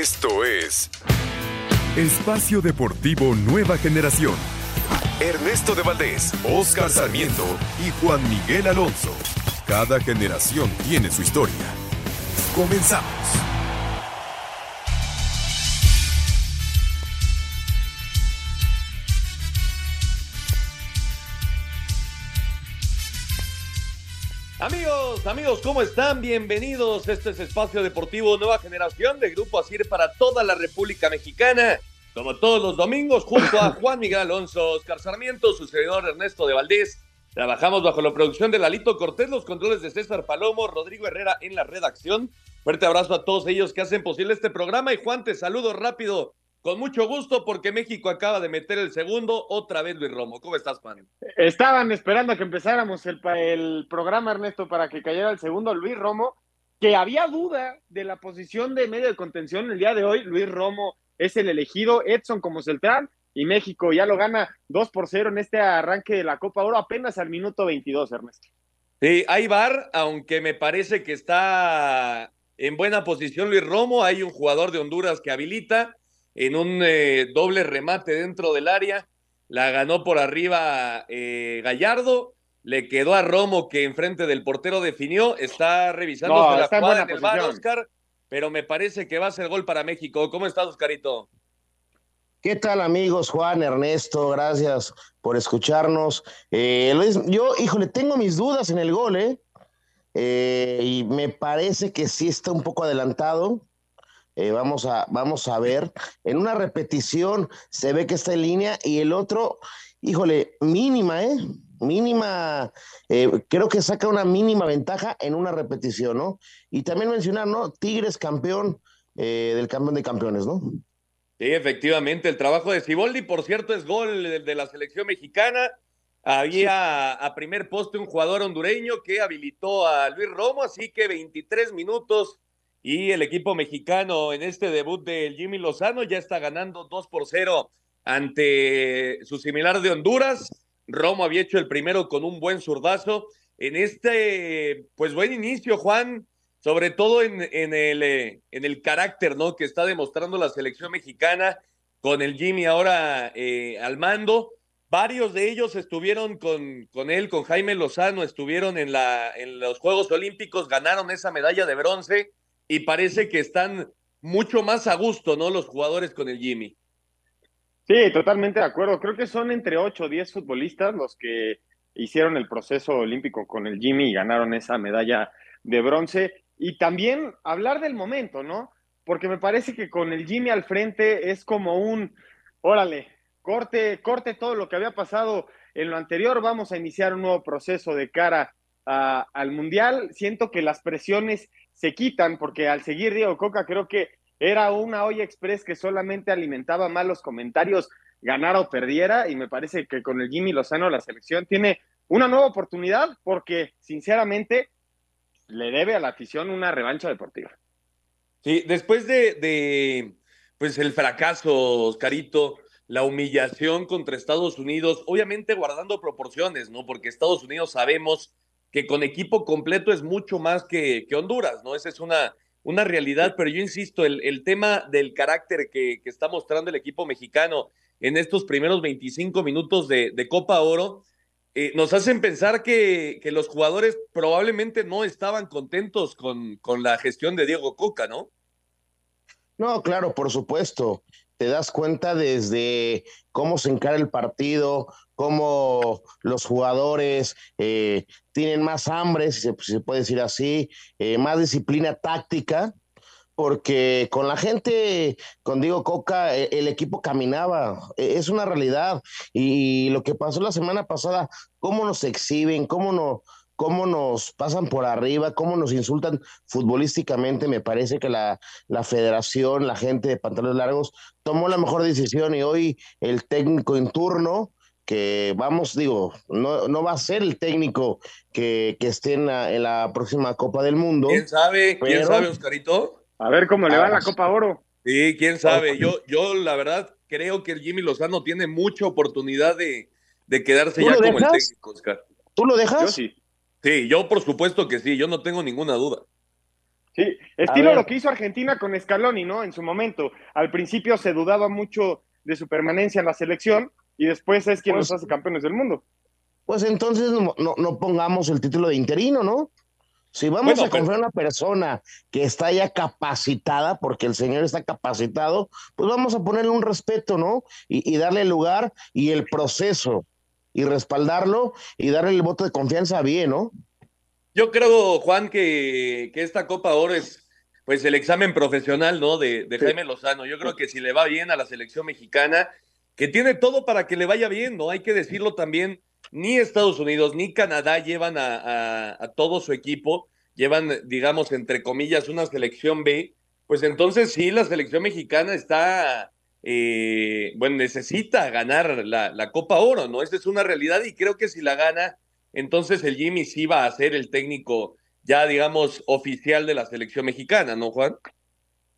Esto es Espacio Deportivo Nueva Generación. Ernesto de Valdés, Oscar Sarmiento y Juan Miguel Alonso. Cada generación tiene su historia. Comenzamos. Amigos, amigos, ¿cómo están? Bienvenidos. Este es Espacio Deportivo Nueva Generación de Grupo Asir para toda la República Mexicana. Como todos los domingos, junto a Juan Miguel Alonso, Oscar Sarmiento, su servidor Ernesto de Valdés. Trabajamos bajo la producción de Lalito Cortés, los controles de César Palomo, Rodrigo Herrera en la redacción. Fuerte abrazo a todos ellos que hacen posible este programa. Y Juan, te saludo rápido con mucho gusto porque México acaba de meter el segundo, otra vez Luis Romo. ¿Cómo estás, Juan? Estaban esperando a que empezáramos el, el programa, Ernesto, para que cayera el segundo Luis Romo, que había duda de la posición de medio de contención el día de hoy. Luis Romo es el elegido, Edson como central, y México ya lo gana 2 por 0 en este arranque de la Copa Oro apenas al minuto 22, Ernesto. Sí, hay VAR, aunque me parece que está en buena posición Luis Romo. Hay un jugador de Honduras que habilita en un eh, doble remate dentro del área. La ganó por arriba eh, Gallardo. Le quedó a Romo que enfrente del portero definió. Está revisando No, la está jugada buena en el VAR, posición. Oscar. Pero me parece que va a ser gol para México. ¿Cómo estás, Oscarito? ¿Qué tal amigos? Juan, Ernesto, gracias por escucharnos. Eh, Luis, yo, híjole, tengo mis dudas en el gol, ¿eh? Eh, y me parece que sí está un poco adelantado. Eh, vamos, a, vamos a ver. En una repetición se ve que está en línea y el otro, híjole, mínima, ¿eh? Mínima, eh, creo que saca una mínima ventaja en una repetición, ¿no? Y también mencionar, ¿no? Tigres campeón eh, del campeón de campeones, ¿no? Sí, efectivamente, el trabajo de Ciboldi, por cierto, es gol de, de la selección mexicana. Había a primer poste un jugador hondureño que habilitó a Luis Romo, así que 23 minutos y el equipo mexicano en este debut del Jimmy Lozano ya está ganando 2 por 0 ante su similar de Honduras. Romo había hecho el primero con un buen zurdazo. En este, pues buen inicio, Juan, sobre todo en, en el, eh, en el carácter ¿no? que está demostrando la selección mexicana con el Jimmy ahora eh, al mando. Varios de ellos estuvieron con, con él, con Jaime Lozano, estuvieron en, la, en los Juegos Olímpicos, ganaron esa medalla de bronce y parece que están mucho más a gusto, ¿no? Los jugadores con el Jimmy. Sí, totalmente de acuerdo. Creo que son entre 8 o 10 futbolistas los que hicieron el proceso olímpico con el Jimmy y ganaron esa medalla de bronce. Y también hablar del momento, ¿no? Porque me parece que con el Jimmy al frente es como un, órale, corte, corte todo lo que había pasado en lo anterior, vamos a iniciar un nuevo proceso de cara al Mundial. Siento que las presiones se quitan porque al seguir Diego Coca creo que era una olla express que solamente alimentaba malos comentarios, ganara o perdiera, y me parece que con el Jimmy Lozano la selección tiene una nueva oportunidad porque sinceramente le debe a la afición una revancha deportiva. Sí, después de, de, pues el fracaso, Oscarito, la humillación contra Estados Unidos, obviamente guardando proporciones, ¿no? Porque Estados Unidos sabemos que con equipo completo es mucho más que, que Honduras, ¿no? Esa es una, una realidad, pero yo insisto, el, el tema del carácter que, que, está mostrando el equipo mexicano en estos primeros 25 minutos de, de Copa Oro, eh, nos hacen pensar que, que, los jugadores probablemente no estaban contentos con, con la gestión de Diego Coca, ¿no? No, claro, por supuesto. Te das cuenta desde cómo se encara el partido, cómo los jugadores eh, tienen más hambre, si se, se, puede decir así, eh, más disciplina táctica, porque con la gente, con Diego Coca, el, el equipo caminaba, e, es una realidad. Y lo que pasó la semana pasada, cómo nos exhiben, cómo no cómo nos pasan por arriba, cómo nos insultan futbolísticamente. Me parece que la, la, federación, la gente de pantalones largos, tomó la mejor decisión y hoy el técnico en turno, que vamos, digo, no, no va a ser el técnico que, que esté en la, en la, próxima Copa del Mundo. ¿Quién sabe? Pero... ¿Quién sabe, Oscarito? A ver cómo le va la Copa Oro. Sí, quién sabe. Yo, yo la verdad creo que el Jimmy Lozano tiene mucha oportunidad de, de quedarse ya como dejas? el técnico, Oscar. ¿Tú lo dejas? Yo sí. Sí, yo por supuesto que sí, yo no tengo ninguna duda. Sí, estilo lo que hizo Argentina con Scaloni, ¿no? En su momento. Al principio se dudaba mucho de su permanencia en la selección y después es quien nos pues hace campeones del mundo. Pues entonces no, no, pongamos el título de interino, ¿no? Si vamos a confiar en una persona que está ya capacitada, porque el señor está capacitado, pues vamos a ponerle un respeto, ¿no? Y, y darle lugar y el proceso y respaldarlo y darle el voto de confianza bien, ¿no? Yo creo, Juan, que, que esta Copa Oro es pues el examen profesional, ¿no? De, de Jaime Lozano. Yo creo que si le va bien a la selección mexicana, que tiene todo para que le vaya bien, ¿no? Hay que decirlo también, ni Estados Unidos ni Canadá llevan a, a, todo su equipo, llevan, digamos, entre comillas, una selección B, pues entonces sí, la selección mexicana está, eh, bueno, necesita ganar la, Copa Oro, ¿no? Esa es una realidad y creo que si la gana, entonces el Jimmy sí va a ser el técnico ya, digamos, oficial de la selección mexicana, ¿no, Juan?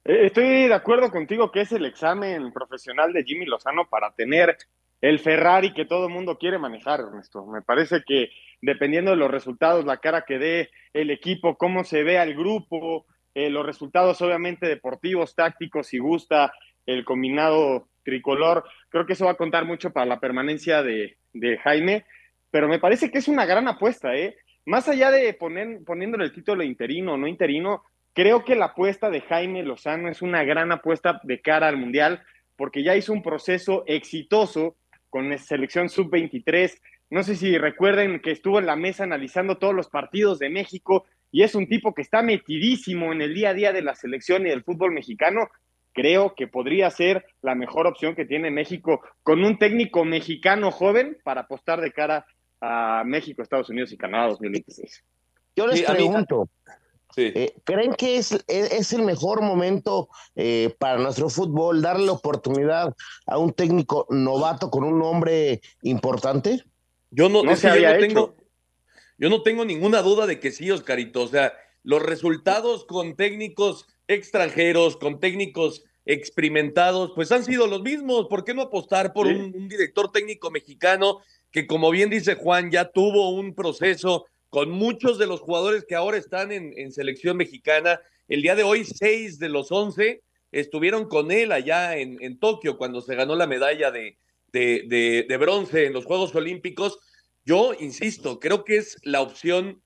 Eh, estoy de acuerdo contigo que es el examen profesional de Jimmy Lozano para tener el Ferrari que todo el mundo quiere manejar, Ernesto. Me parece que dependiendo de los resultados, la cara que dé el equipo, cómo se ve al grupo, eh, los resultados obviamente deportivos, tácticos, si gusta el combinado tricolor, creo que eso va a contar mucho para la permanencia de, de Jaime pero me parece que es una gran apuesta, ¿eh? Más allá de poner, poniéndole el título interino o no interino, creo que la apuesta de Jaime Lozano es una gran apuesta de cara al Mundial, porque ya hizo un proceso exitoso con la selección sub-23. No sé si recuerden que estuvo en la mesa analizando todos los partidos de México y es un tipo que está metidísimo en el día a día de la selección y del fútbol mexicano. Creo que podría ser la mejor opción que tiene México con un técnico mexicano joven para apostar de cara a México, Estados Unidos y Canadá 2026. Yo les pregunto, eh, ¿creen que es, es, el mejor momento eh, para nuestro fútbol darle la oportunidad a un técnico novato con un nombre importante? Yo no, no, yo no tengo, yo no tengo ninguna duda de que sí, Oscarito. O sea, los resultados con técnicos extranjeros, con técnicos experimentados, pues han sido los mismos. ¿Por qué no apostar por un, director técnico mexicano que como bien dice Juan, ya tuvo un proceso con muchos de los jugadores que ahora están en, selección mexicana. El día de hoy, seis de los once estuvieron con él allá en, Tokio cuando se ganó la medalla de, de, bronce en los Juegos Olímpicos. Yo insisto, creo que es la opción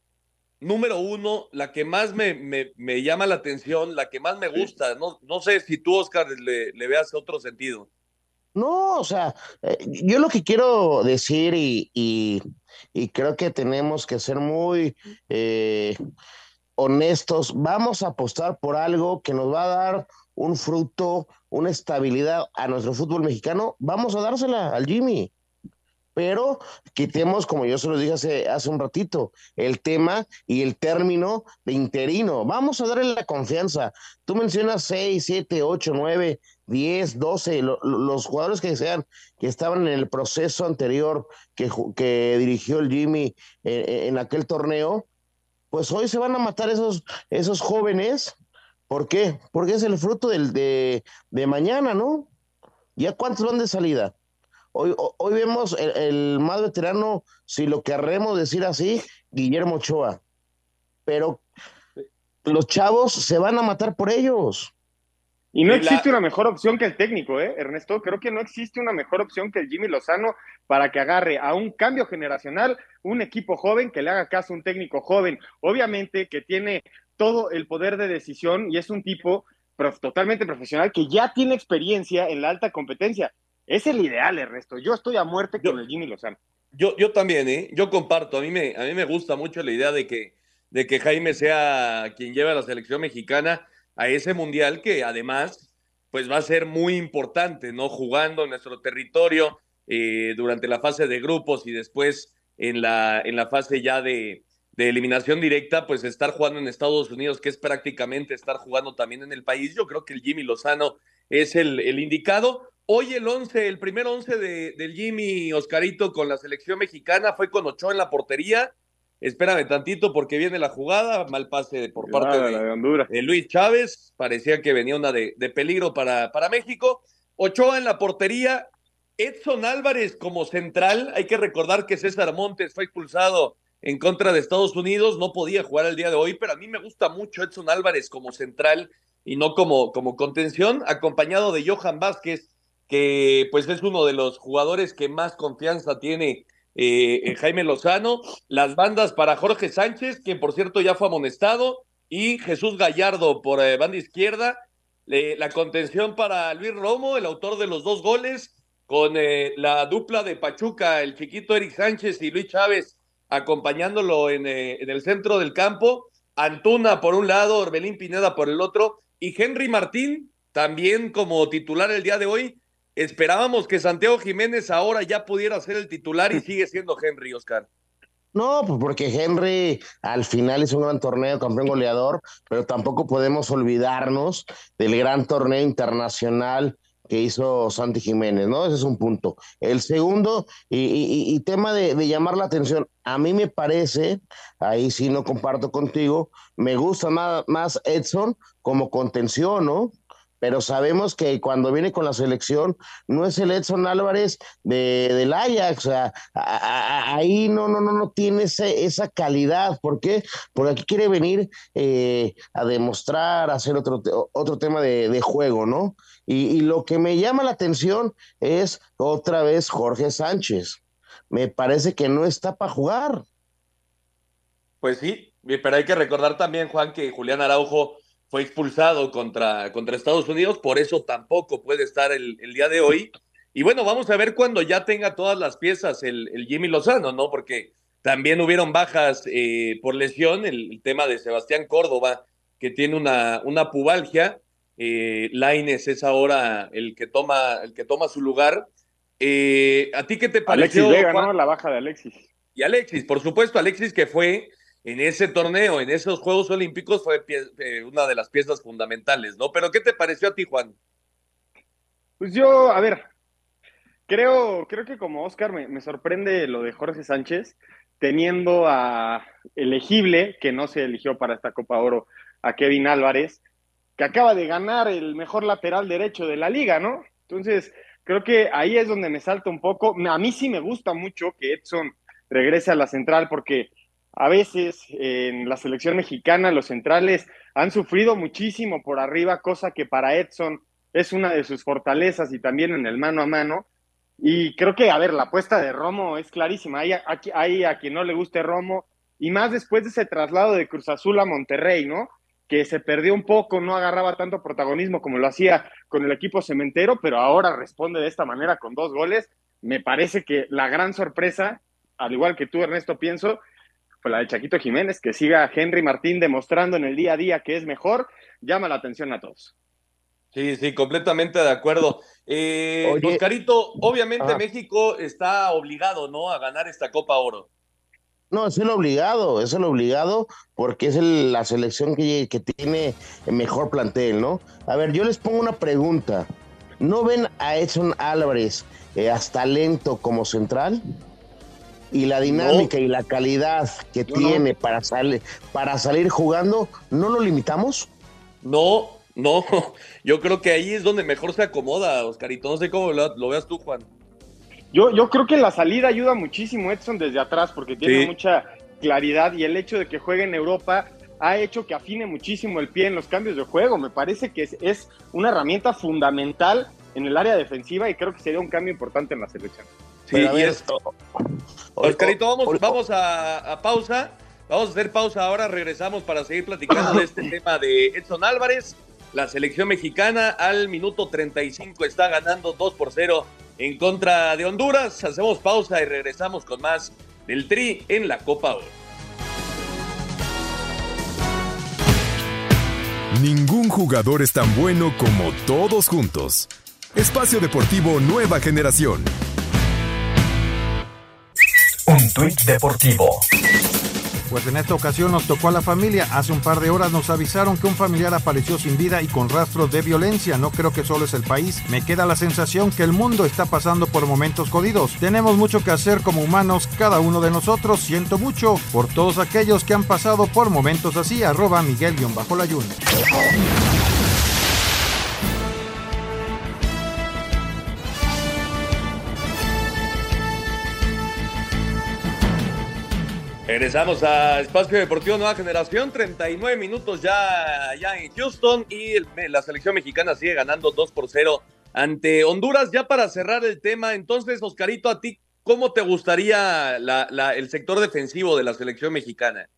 número uno, la que más me, me, llama la atención, la que más me gusta. No, no sé si tú, Oscar, le, le veas otro sentido. No, o sea, eh, yo lo que quiero decir y, y, creo que tenemos que ser muy eh, honestos, vamos a apostar por algo que nos va a dar un fruto, una estabilidad a nuestro fútbol mexicano, vamos a dársela al Jimmy pero quitemos, como yo se lo dije hace, hace un ratito, el tema y el término de interino. Vamos a darle la confianza. Tú mencionas 6, 7, 8, 9, 10, 12, los jugadores que sean, que estaban en el proceso anterior que, que dirigió el Jimmy en, aquel torneo, pues hoy se van a matar esos, esos jóvenes. ¿Por qué? Porque es el fruto del, de, de mañana, ¿no? ¿Ya cuántos van de salida? Hoy, hoy vemos el, más veterano, si lo querremos decir así, Guillermo Ochoa. Pero los chavos se van a matar por ellos. Y no existe una mejor opción que el técnico, ¿eh, Ernesto? Creo que no existe una mejor opción que el Jimmy Lozano para que agarre a un cambio generacional, un equipo joven que le haga caso a un técnico joven. Obviamente que tiene todo el poder de decisión y es un tipo totalmente profesional que ya tiene experiencia en la alta competencia. Es el ideal, Ernesto. Yo estoy a muerte con el Jimmy Lozano. Yo, yo también, ¿eh? Yo comparto. A mí, me, a mí me gusta mucho la idea de que, de que Jaime sea quien lleve a la selección mexicana a ese mundial que además pues va a ser muy importante, ¿no? Jugando en nuestro territorio eh, durante la fase de grupos y después en la, en la fase ya de, de eliminación directa, pues estar jugando en Estados Unidos, que es prácticamente estar jugando también en el país. Yo creo que el Jimmy Lozano es el, el indicado. Hoy el 11, el primer 11 de, del Jimmy Oscarito con la selección mexicana fue con Ochoa en la portería. Espérame tantito porque viene la jugada, mal pase por parte de, Luis Chávez, parecía que venía una de, peligro para, para México. Ochoa en la portería, Edson Álvarez como central, hay que recordar que César Montes fue expulsado en contra de Estados Unidos, no podía jugar el día de hoy, pero a mí me gusta mucho Edson Álvarez como central y no como, como contención, acompañado de Johan Vázquez, que pues es uno de los jugadores que más confianza tiene eh, Jaime Lozano, las bandas para Jorge Sánchez, quien por cierto ya fue amonestado, y Jesús Gallardo por eh, banda izquierda, la contención para Luis Romo, el autor de los dos goles, con eh, la dupla de Pachuca, el chiquito Eric Sánchez y Luis Chávez acompañándolo en, en el centro del campo, Antuna por un lado, Orbelín Pineda por el otro, y Henry Martín también como titular el día de hoy, Esperábamos que Santiago Jiménez ahora ya pudiera ser el titular y sigue siendo Henry, Oscar. No, pues porque Henry al final es un gran torneo, campeón goleador, pero tampoco podemos olvidarnos del gran torneo internacional que hizo Santi Jiménez, ¿no? Ese es un punto. El segundo, y, tema de, de, llamar la atención, a mí me parece, ahí sí no comparto contigo, me gusta más, más Edson como contención, ¿no? Pero sabemos que cuando viene con la selección no es el Edson Álvarez de, del Ajax, o sea, ahí no, no, no, no tiene esa calidad. ¿Por qué? Porque aquí quiere venir eh, a demostrar, a hacer otro, otro tema de, juego, ¿no? Y, lo que me llama la atención es otra vez Jorge Sánchez. Me parece que no está para jugar. Pues sí, pero hay que recordar también, Juan, que Julián Araujo fue expulsado contra, contra Estados Unidos, por eso tampoco puede estar el, día de hoy. Y bueno, vamos a ver cuando ya tenga todas las piezas el, Jimmy Lozano, ¿no? Porque también hubieron bajas eh, por lesión, el, tema de Sebastián Córdoba, que tiene una, una pubalgia. Eh, Laines es ahora el que toma, el que toma su lugar. Eh, ¿A ti qué te pareció? Alexis Vega, ¿no? La baja de Alexis. Y Alexis, por supuesto, Alexis que fue en ese torneo, en esos Juegos Olímpicos, fue eh, una de las piezas fundamentales, ¿no? Pero ¿qué te pareció a ti, Juan? Pues yo, a ver, creo, creo que como Oscar me, sorprende lo de Jorge Sánchez, teniendo a elegible, que no se eligió para esta Copa Oro, a Kevin Álvarez, que acaba de ganar el mejor lateral derecho de la liga, ¿no? Entonces, creo que ahí es donde me salta un poco. A mí sí me gusta mucho que Edson regrese a la central porque a veces en la selección mexicana los centrales han sufrido muchísimo por arriba, cosa que para Edson es una de sus fortalezas y también en el mano a mano. Y creo que, a ver, la apuesta de Romo es clarísima. Hay, hay, a quien no le guste Romo, y más después de ese traslado de Cruz Azul a Monterrey, ¿no? Que se perdió un poco, no agarraba tanto protagonismo como lo hacía con el equipo cementero, pero ahora responde de esta manera con dos goles. Me parece que la gran sorpresa, al igual que tú, Ernesto, pienso, fue la de Chaquito Jiménez, que siga Henry Martín demostrando en el día a día que es mejor, llama la atención a todos. Sí, sí, completamente de acuerdo. Eh, Oscarito, obviamente México está obligado, ¿no? A ganar esta Copa Oro. No, es el obligado, es el obligado porque es la selección que, que, tiene mejor plantel, ¿no? A ver, yo les pongo una pregunta. ¿No ven a Edson Álvarez eh, hasta lento como central? Y la dinámica y la calidad que tiene Para, salir, para salir jugando, ¿no lo limitamos? No, no, yo creo que ahí es donde mejor se acomoda, Oscarito. No sé cómo lo, veas tú, Juan. Yo, yo creo que la salida ayuda muchísimo Edson desde atrás porque tiene mucha claridad y el hecho de que juegue en Europa ha hecho que afine muchísimo el pie en los cambios de juego. Me parece que es una herramienta fundamental en el área defensiva y creo que sería un cambio importante en la selección. Sí, y esto. Oscarito, vamos, vamos a, pausa. Vamos a hacer pausa ahora. Regresamos para seguir platicando de este tema de Edson Álvarez. La selección mexicana al minuto 35 está ganando 2 por 0 en contra de Honduras. Hacemos pausa y regresamos con más del Tri en la Copa Oro. Ningún jugador es tan bueno como todos juntos. Espacio Deportivo Nueva Generación. Un tuit deportivo. Pues en esta ocasión nos tocó a la familia. Hace un par de horas nos avisaron que un familiar apareció sin vida y con rastros de violencia. No creo que solo es el país. Me queda la sensación que el mundo está pasando por momentos jodidos. Tenemos mucho que hacer como humanos, cada uno de nosotros. Siento mucho por todos aquellos que han pasado por momentos así. Arroba Miguel-Layun. Regresamos a Espacio Deportivo Nueva Generación, 39 minutos ya, ya en Houston y la selección mexicana sigue ganando 2 por 0 ante Honduras. Ya para cerrar el tema, entonces, Oscarito, a ti, ¿cómo te gustaría el sector defensivo de la selección mexicana?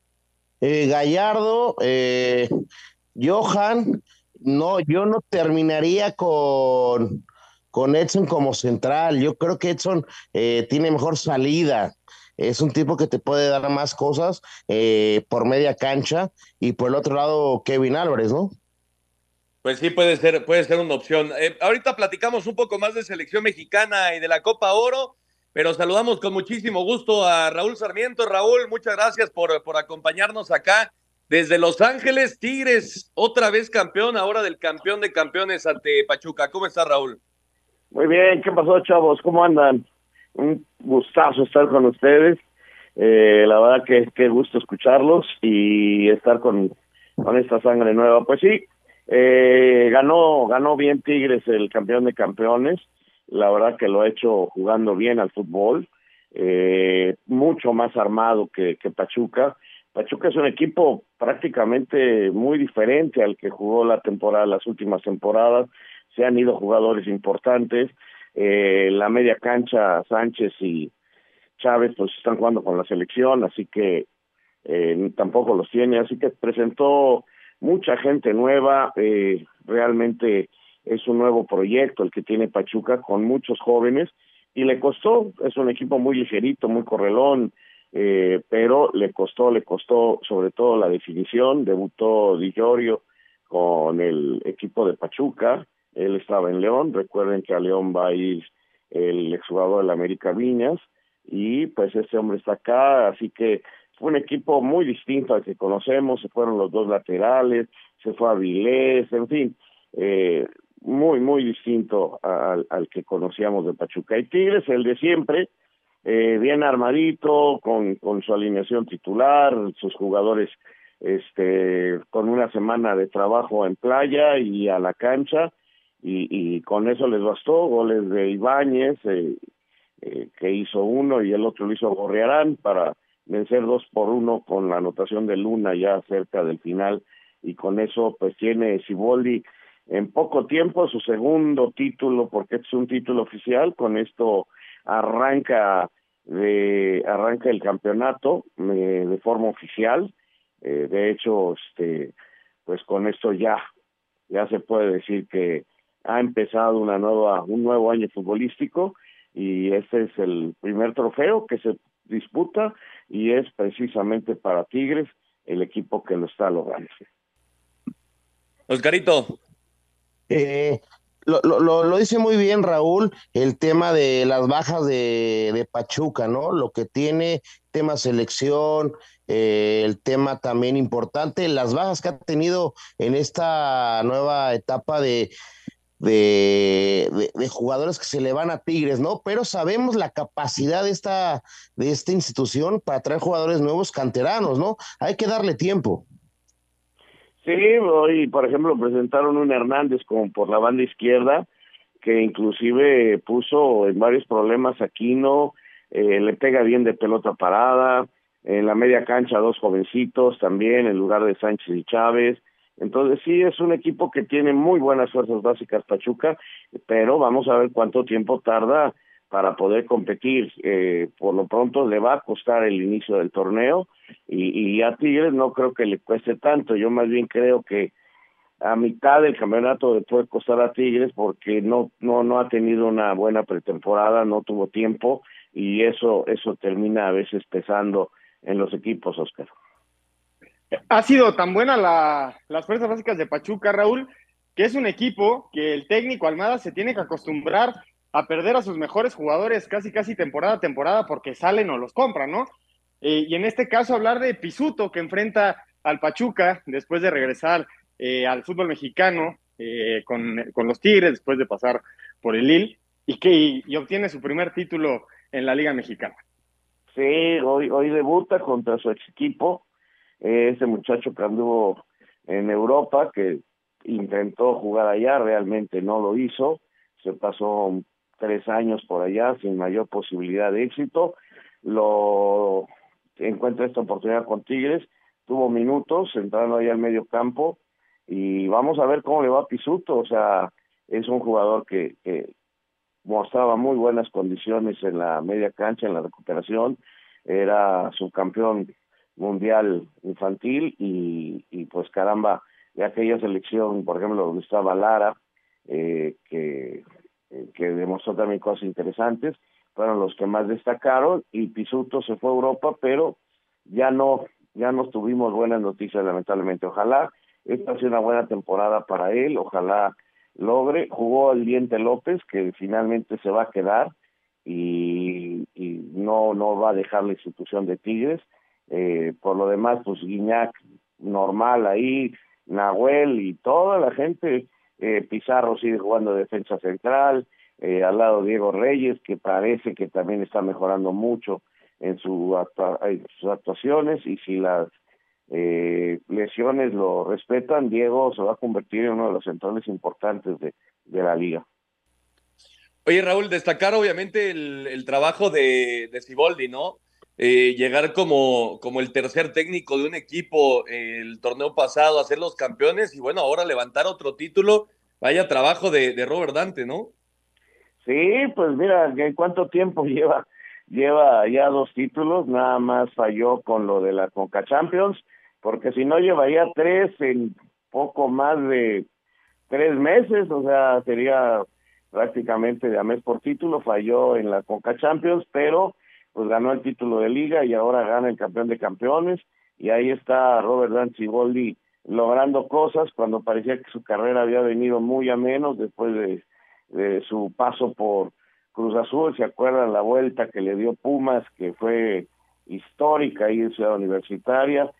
Eh, Gallardo, eh, Johan, no, yo no terminaría con, con Edson como central. Yo creo que Edson eh, tiene mejor salida es un tipo que te puede dar más cosas eh, por media cancha y por el otro lado Kevin Álvarez, ¿no? Pues sí, puede ser, puede ser una opción. Eh, ahorita platicamos un poco más de selección mexicana y de la Copa Oro, pero saludamos con muchísimo gusto a Raúl Sarmiento. Raúl, muchas gracias por, por acompañarnos acá desde Los Ángeles, Tigres, otra vez campeón, ahora del campeón de campeones ante Pachuca. ¿Cómo está Raúl? Muy bien, ¿qué pasó, chavos? ¿Cómo andan? Un gustazo estar con ustedes. Eh, la verdad que qué gusto escucharlos y estar con, con esta sangre nueva. Pues sí, eh, ganó, ganó bien Tigres el campeón de campeones. La verdad que lo ha hecho jugando bien al fútbol, eh, mucho más armado que, que Pachuca. Pachuca es un equipo prácticamente muy diferente al que jugó la temporada, las últimas temporadas. Se han ido jugadores importantes eh, la media cancha Sánchez y Chávez pues están jugando con la selección, así que eh, tampoco los tiene, así que presentó mucha gente nueva, eh, realmente es un nuevo proyecto el que tiene Pachuca con muchos jóvenes y le costó, es un equipo muy ligerito, muy correlón, eh, pero le costó, le costó sobre todo la definición, debutó Di con el equipo de Pachuca, él estaba en León, recuerden que a León va a ir el exjugador la América Viñas, y pues este hombre está acá, así que fue un equipo muy distinto al que conocemos, se fueron los dos laterales, se fue a Vilés, en fin, eh, muy, muy distinto al, al que conocíamos de Pachuca. Y Tigres, el de siempre, eh, bien armadito, con, con su alineación titular, sus jugadores este con una semana de trabajo en playa y a la cancha y, y con eso les bastó, goles de Ibáñez, eh, eh, que hizo uno y el otro lo hizo Gorriarán para vencer dos por uno con la anotación de Luna ya cerca del final. Y con eso pues tiene Siboldi en poco tiempo su segundo título porque es un título oficial. Con esto arranca de arranca el campeonato eh, de forma oficial. Eh, de hecho este pues con esto ya ya se puede decir que ha empezado una nueva, un nuevo año futbolístico y este es el primer trofeo que se disputa y es precisamente para Tigres el equipo que lo está logrando. Oscarito. Eh, lo, lo, lo, dice muy bien Raúl, el tema de las bajas de, de Pachuca, ¿no? Lo que tiene tema selección, eh, el tema también importante, las bajas que ha tenido en esta nueva etapa de, de, de, jugadores que se le van a Tigres, ¿no? Pero sabemos la capacidad de esta, de esta institución para traer jugadores nuevos canteranos, ¿no? Hay que darle tiempo. Sí, hoy, por ejemplo, presentaron un Hernández como por la banda izquierda, que inclusive puso en varios problemas aquí, ¿no? Eh, le pega bien de pelota parada, en la media cancha dos jovencitos también, en lugar de Sánchez y Chávez, entonces sí es un equipo que tiene muy buenas fuerzas básicas Pachuca, pero vamos a ver cuánto tiempo tarda para poder competir. Eh, por lo pronto le va a costar el inicio del torneo y, y a Tigres no creo que le cueste tanto. Yo más bien creo que a mitad del campeonato le puede costar a Tigres porque no no no ha tenido una buena pretemporada, no tuvo tiempo y eso eso termina a veces pesando en los equipos, Oscar. Ha sido tan buena la, las fuerzas básicas de Pachuca, Raúl, que es un equipo que el técnico Almada se tiene que acostumbrar a perder a sus mejores jugadores casi casi temporada a temporada porque salen o los compran, ¿no? Eh, y en este caso hablar de Pisuto que enfrenta al Pachuca después de regresar eh, al fútbol mexicano eh, con, con, los Tigres después de pasar por el Lille y que y, obtiene su primer título en la Liga Mexicana. Sí, hoy, hoy debuta contra su ex equipo ese muchacho que anduvo en Europa, que intentó jugar allá, realmente no lo hizo, se pasó tres años por allá sin mayor posibilidad de éxito, lo encuentra esta oportunidad con Tigres, tuvo minutos entrando ahí al medio campo y vamos a ver cómo le va a Pisuto, o sea, es un jugador que, que mostraba muy buenas condiciones en la media cancha, en la recuperación, era subcampeón mundial infantil y, y pues caramba, de aquella selección, por ejemplo, donde estaba Lara, eh, que, que demostró también cosas interesantes, fueron los que más destacaron y Pisuto se fue a Europa, pero ya no, ya no tuvimos buenas noticias lamentablemente. Ojalá esta sea una buena temporada para él, ojalá logre. Jugó el Diente López, que finalmente se va a quedar y, y no, no va a dejar la institución de Tigres. Eh, por lo demás, pues Guiñac normal ahí, Nahuel y toda la gente, eh, Pizarro sigue jugando defensa central, eh, al lado Diego Reyes, que parece que también está mejorando mucho en, su en sus actuaciones y si las eh, lesiones lo respetan, Diego se va a convertir en uno de los centrales importantes de, de la liga. Oye, Raúl, destacar obviamente el, el trabajo de, de ¿no? Eh, llegar como, como el tercer técnico de un equipo el torneo pasado, a ser los campeones y bueno, ahora levantar otro título. Vaya trabajo de, de Robert Dante, ¿no? Sí, pues mira, ¿en cuánto tiempo lleva? Lleva ya dos títulos, nada más falló con lo de la Conca Champions, porque si no llevaría tres en poco más de tres meses, o sea, sería prácticamente de a mes por título, falló en la Conca Champions, pero pues ganó el título de liga y ahora gana el campeón de campeones. Y ahí está Robert Danziboldi logrando cosas cuando parecía que su carrera había venido muy a menos después de, su paso por Cruz Azul, se acuerdan la vuelta que le dio Pumas, que fue histórica ahí en Ciudad Universitaria,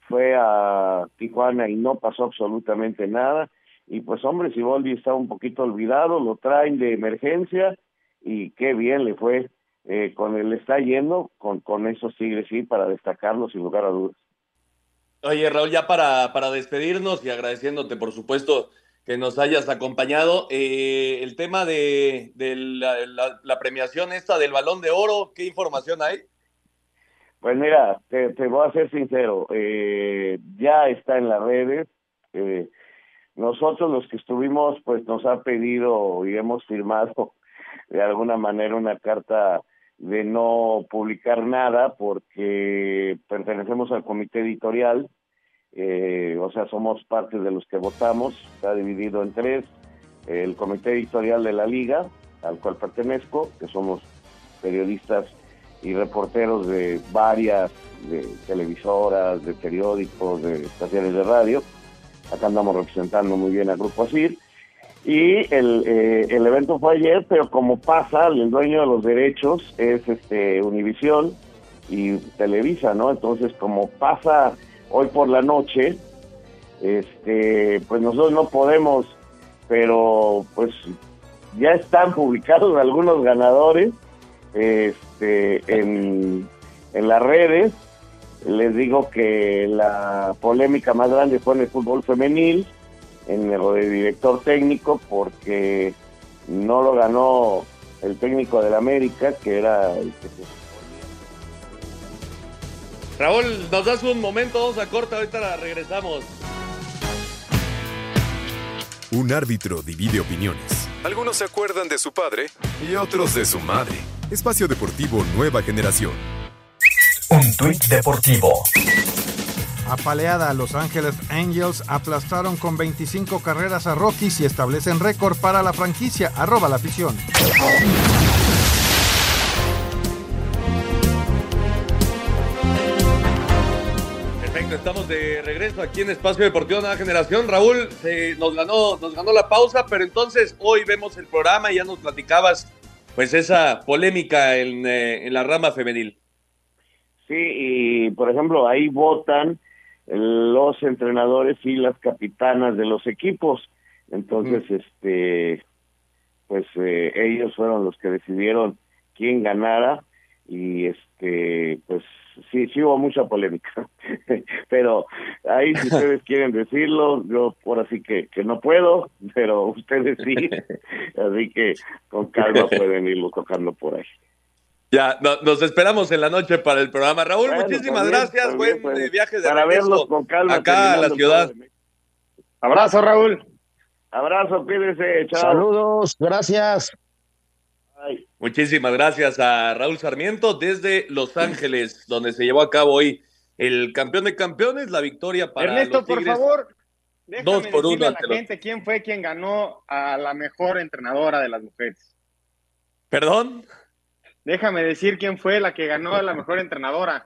fue a Tijuana y no pasó absolutamente nada, y pues hombre, Siboldi está un poquito olvidado, lo traen de emergencia, y qué bien le fue eh, con él está yendo con, con esos Tigres, sí, para destacarlo sin lugar a dudas. Oye, Raúl, ya para, para despedirnos y agradeciéndote, por supuesto, que nos hayas acompañado, eh, el tema de, de la, la, la, premiación esta del Balón de Oro, ¿qué información hay? Pues mira, te, te voy a ser sincero, eh, ya está en las redes. Eh, nosotros los que estuvimos, pues nos ha pedido y hemos firmado de alguna manera una carta de no publicar nada porque pertenecemos al comité editorial, eh, o sea, somos parte de los que votamos, está dividido en tres, el comité editorial de la liga, al cual pertenezco, que somos periodistas y reporteros de varias de televisoras, de periódicos, de estaciones de radio, acá andamos representando muy bien al Grupo ASIR, y el, eh, el evento fue ayer, pero como pasa, el dueño de los derechos es este Univisión y Televisa, ¿no? Entonces, como pasa hoy por la noche, este, pues nosotros no podemos, pero pues ya están publicados algunos ganadores este, en, en las redes. Les digo que la polémica más grande fue en el fútbol femenil, en el de director técnico porque no lo ganó el técnico del América, que era el que se... Raúl, nos das un momento, vamos a corta, ahorita la regresamos. Un árbitro divide opiniones. Algunos se acuerdan de su padre y otros de su madre. Espacio Deportivo Nueva Generación. Un tuit deportivo. Apaleada, Los Ángeles Angels aplastaron con 25 carreras a Rockies y establecen récord para la franquicia. Arroba la afición. Perfecto, estamos de regreso aquí en Espacio Deportivo Nueva Generación. Raúl, eh, nos, ganó, nos ganó la pausa, pero entonces hoy vemos el programa y ya nos platicabas pues esa polémica en, eh, en la rama femenil. Sí, y por ejemplo, ahí votan los entrenadores y las capitanas de los equipos. Entonces, este, pues eh, ellos fueron los que decidieron quién ganara y este, pues sí, sí hubo mucha polémica. pero ahí si ustedes quieren decirlo, yo por así que, que no puedo, pero ustedes sí. así que con calma pueden irlo tocando por ahí. Ya, nos esperamos en la noche para el programa. Raúl, muchísimas gracias. Buen pues, viaje de para verlos con calma acá a la ciudad. Abrazo, Raúl. Abrazo, pídese. Chao. Saludos, gracias. Muchísimas gracias a Raúl Sarmiento desde Los Ángeles, donde se llevó a cabo hoy el campeón de campeones, la victoria para Ernesto, los Tigres. por favor, dos por uno a la gente quién fue quien ganó a la mejor entrenadora de las mujeres. ¿Perdón? Déjame decir quién fue la que ganó a la mejor entrenadora.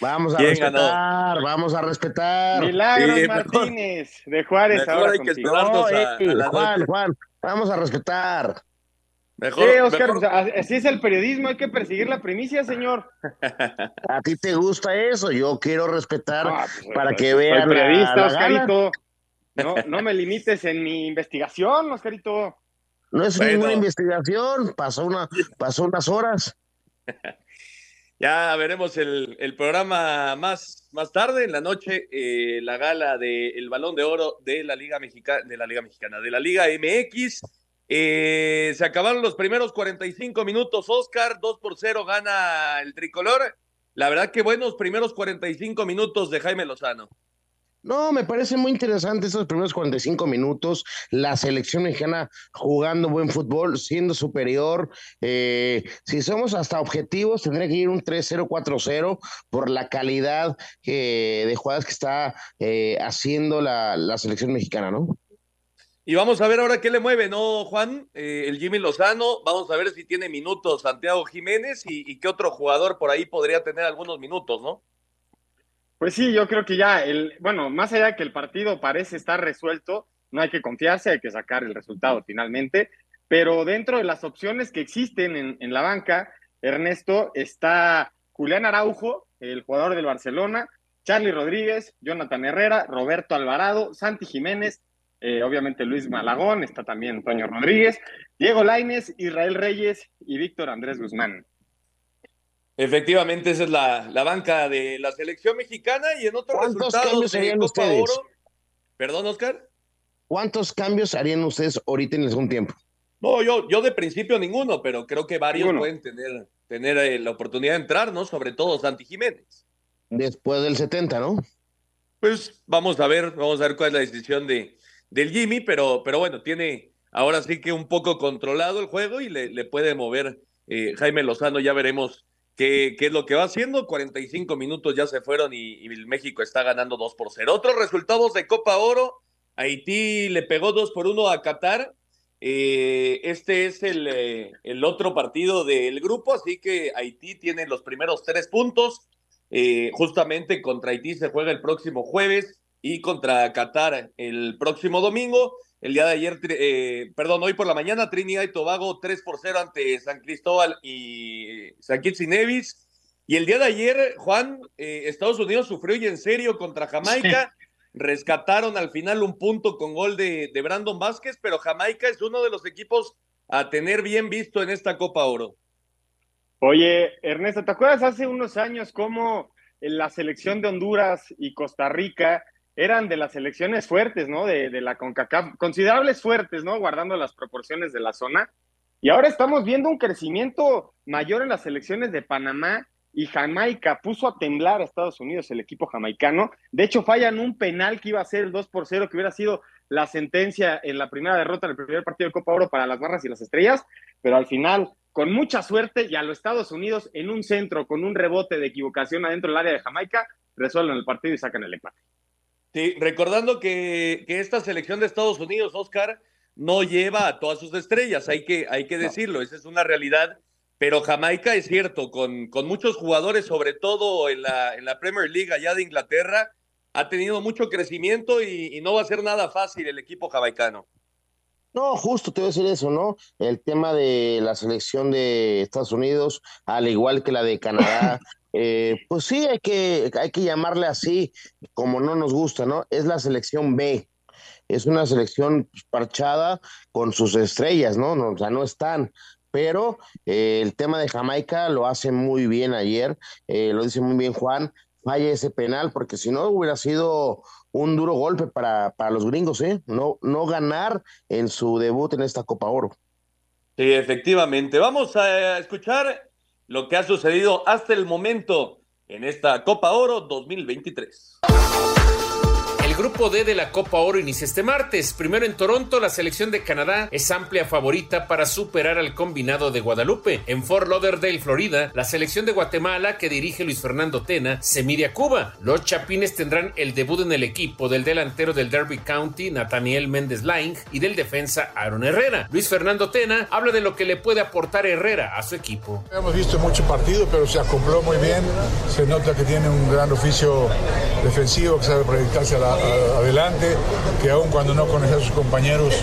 Vamos a respetar, vamos a respetar. Milagros Martínez de Juárez ahora hay que Juan, Juan, vamos a respetar. Mejor, sí, Oscar, así es el periodismo, hay que perseguir la primicia, señor. A ti te gusta eso, yo quiero respetar ah, pues, para pues, que vean. Soy periodista, Oscarito. No, no me limites en mi investigación, Oscarito. No es ninguna investigación, pasó, una, pasó unas horas. Ya veremos el, el, programa más, más tarde, en la noche, eh, la gala del Balón de Oro de la Liga Mexicana, de la Liga Mexicana, de la Liga MX. Eh, se acabaron los primeros 45 minutos, Oscar, 2 por 0 gana el tricolor. La verdad que buenos primeros 45 minutos de Jaime Lozano. No, me parece muy interesante esos primeros 45 minutos, la selección mexicana jugando buen fútbol, siendo superior. Eh, si somos hasta objetivos, tendría que ir un 3-0, 4-0 por la calidad eh, de jugadas que está haciendo la, la selección mexicana, ¿no? Y vamos a ver ahora qué le mueve, ¿no, Juan? Eh, el Jimmy Lozano, vamos a ver si tiene minutos Santiago Jiménez y, qué otro jugador por ahí podría tener algunos minutos, ¿no? Pues sí, yo creo que ya, el, bueno, más allá de que el partido parece estar resuelto, no hay que confiarse, hay que sacar el resultado finalmente, pero dentro de las opciones que existen en, en la banca, Ernesto, está Julián Araujo, el jugador del Barcelona, Charlie Rodríguez, Jonathan Herrera, Roberto Alvarado, Santi Jiménez, eh, obviamente Luis Malagón, está también Antonio Rodríguez, Diego Laines, Israel Reyes y Víctor Andrés Guzmán. Efectivamente, esa es la, la, banca de la selección mexicana y en otros resultados harían ustedes? Perdón, Oscar. ¿Cuántos cambios harían ustedes ahorita en el segundo tiempo? No, yo, yo de principio ninguno, pero creo que varios pueden tener, tener eh, la oportunidad de entrar, ¿no? Sobre todo Santi Jiménez. Después del 70, ¿no? Pues vamos a ver, vamos a ver cuál es la decisión de, del Jimmy, pero, pero bueno, tiene ahora sí que un poco controlado el juego y le, le puede mover eh, Jaime Lozano, ya veremos qué, es lo que va haciendo. 45 minutos ya se fueron y, México está ganando 2 por 0. Otros resultados de Copa Oro, Haití le pegó 2 por 1 a Qatar. Eh, este es el, eh, el, otro partido del grupo, así que Haití tiene los primeros tres puntos. justamente contra Haití se juega el próximo jueves y contra Qatar el próximo domingo. El día de ayer, eh, perdón, hoy por la mañana, Trinidad y Tobago 3 por 0 ante San Cristóbal y San Kitts y Nevis. Y el día de ayer, Juan, eh, Estados Unidos sufrió y en serio contra Jamaica. Rescataron al final un punto con gol de, de Brandon Vázquez, pero Jamaica es uno de los equipos a tener bien visto en esta Copa Oro. Oye, Ernesto, ¿te acuerdas hace unos años cómo la selección de Honduras y Costa Rica eran de las elecciones fuertes, ¿no? De, de, la CONCACAF, considerables fuertes, ¿no? Guardando las proporciones de la zona. Y ahora estamos viendo un crecimiento mayor en las elecciones de Panamá y Jamaica. Puso a temblar a Estados Unidos el equipo jamaicano. De hecho, fallan un penal que iba a ser el 2 por 0, que hubiera sido la sentencia en la primera derrota del primer partido de Copa Oro para las Barras y las Estrellas. Pero al final, con mucha suerte, y a los Estados Unidos en un centro con un rebote de equivocación adentro del área de Jamaica, resuelven el partido y sacan el empate. Sí, recordando que, esta selección de Estados Unidos, Oscar, no lleva a todas sus estrellas, hay que, hay que decirlo, esa es una realidad. Pero Jamaica es cierto, con, con muchos jugadores, sobre todo en la, en la Premier League allá de Inglaterra, ha tenido mucho crecimiento y, no va a ser nada fácil el equipo jamaicano. No, justo te voy a decir eso, ¿no? El tema de la selección de Estados Unidos, al igual que la de Canadá, Eh, pues sí, hay que, hay que llamarle así, como no nos gusta, ¿no? Es la selección B. Es una selección parchada con sus estrellas, ¿no? no o sea, no están. Pero eh, el tema de Jamaica lo hace muy bien ayer, eh, lo dice muy bien Juan, falla ese penal, porque si no hubiera sido un duro golpe para, para los gringos, ¿eh? No, no ganar en su debut en esta Copa Oro. Sí, efectivamente. Vamos a escuchar lo que ha sucedido hasta el momento en esta Copa Oro 2023. Grupo D de la Copa Oro inicia este martes. Primero en Toronto, la selección de Canadá es amplia favorita para superar al combinado de Guadalupe. En Fort Lauderdale, Florida, la selección de Guatemala que dirige Luis Fernando Tena se mide a Cuba. Los Chapines tendrán el debut en el equipo del delantero del Derby County, Nathaniel Méndez Lang, y del defensa Aaron Herrera. Luis Fernando Tena habla de lo que le puede aportar Herrera a su equipo. Hemos visto mucho partido, pero se acopló muy bien. Se nota que tiene un gran oficio defensivo, que sabe proyectarse a la, adelante, que aun cuando no conoce a sus compañeros,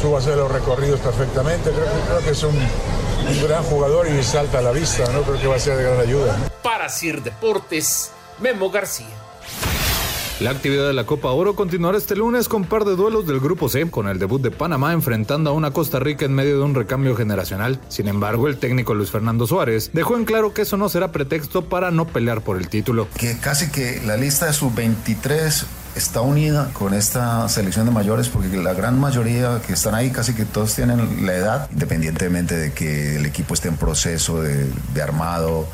suba a hacer los recorridos perfectamente. Creo, creo que es un, un, gran jugador y salta a la vista, ¿no? Creo que va a ser de gran ayuda. Para Sir Deportes, Memo García. La actividad de la Copa Oro continuará este lunes con par de duelos del Grupo C, con el debut de Panamá enfrentando a una Costa Rica en medio de un recambio generacional. Sin embargo, el técnico Luis Fernando Suárez dejó en claro que eso no será pretexto para no pelear por el título. Que casi que la lista de sus 23 está unida con esta selección de mayores porque la gran mayoría que están ahí casi que todos tienen la edad, independientemente de que el equipo esté en proceso de, de armado.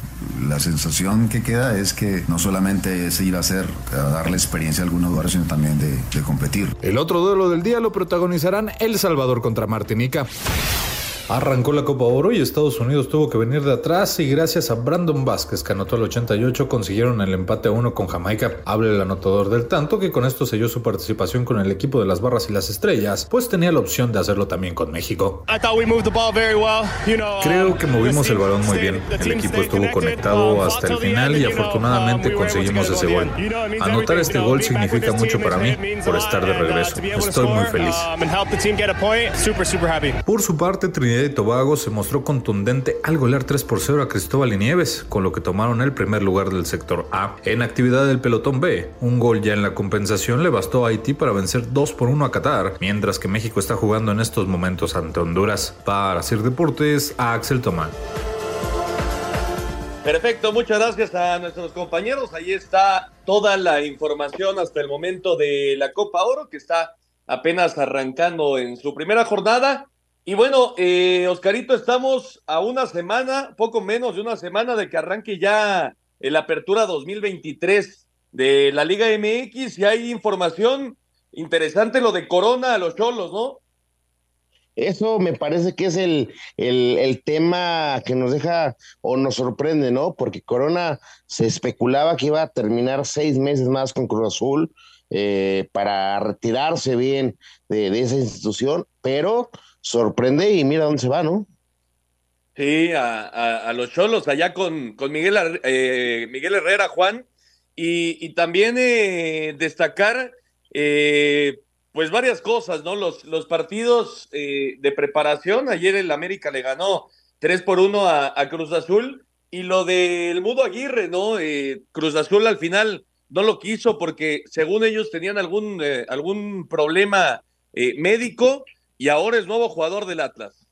La sensación que queda es que no solamente es ir a hacer, a darle experiencia a algunos jugadores, sino también de, de competir. El otro duelo del día lo protagonizarán El Salvador contra Martinica. Arrancó la Copa Oro y Estados Unidos tuvo que venir de atrás y gracias a Brandon Vázquez que anotó el 88 consiguieron el empate a uno con Jamaica. Habla el anotador del tanto que con esto selló su participación con el equipo de las barras y las estrellas, pues tenía la opción de hacerlo también con México. Creo que movimos el balón muy bien. El equipo estuvo conectado hasta el final y afortunadamente conseguimos ese gol. Anotar este gol significa mucho para mí por estar de regreso. Estoy muy feliz. Por su parte, Trinidad y Tobago se mostró contundente al golear 3 por 0 a Cristóbal y Nieves, con lo que tomaron el primer lugar del sector A. En actividad del pelotón B, un gol ya en la compensación le bastó a Haití para vencer 2 por 1 a Qatar, mientras que México está jugando en estos momentos ante Honduras. Para hacer deportes, a Axel Tomán. Perfecto, muchas gracias a nuestros compañeros. Ahí está toda la información hasta el momento de la Copa Oro, que está apenas arrancando en su primera jornada. Y bueno, eh, Oscarito, estamos a una semana, poco menos de una semana de que arranque ya la apertura 2023 de la Liga MX y hay información interesante lo de Corona a los Cholos, ¿no? Eso me parece que es el, el, tema que nos deja o nos sorprende, ¿no? Porque Corona se especulaba que iba a terminar seis meses más con Cruz Azul eh, para retirarse bien de esa institución, pero sorprende y mira dónde se va, ¿no? Sí, a, a, los Cholos, allá con, con Miguel, eh, Miguel Herrera, Juan, y, y también eh, destacar, eh, pues varias cosas, ¿no? Los, los partidos eh, de preparación, ayer el América le ganó 3 por 1 a, a Cruz Azul, y lo del Mudo Aguirre, ¿no? Eh, Cruz Azul al final no lo quiso porque según ellos tenían algún, algún problema médico, y ahora es nuevo jugador del Atlas.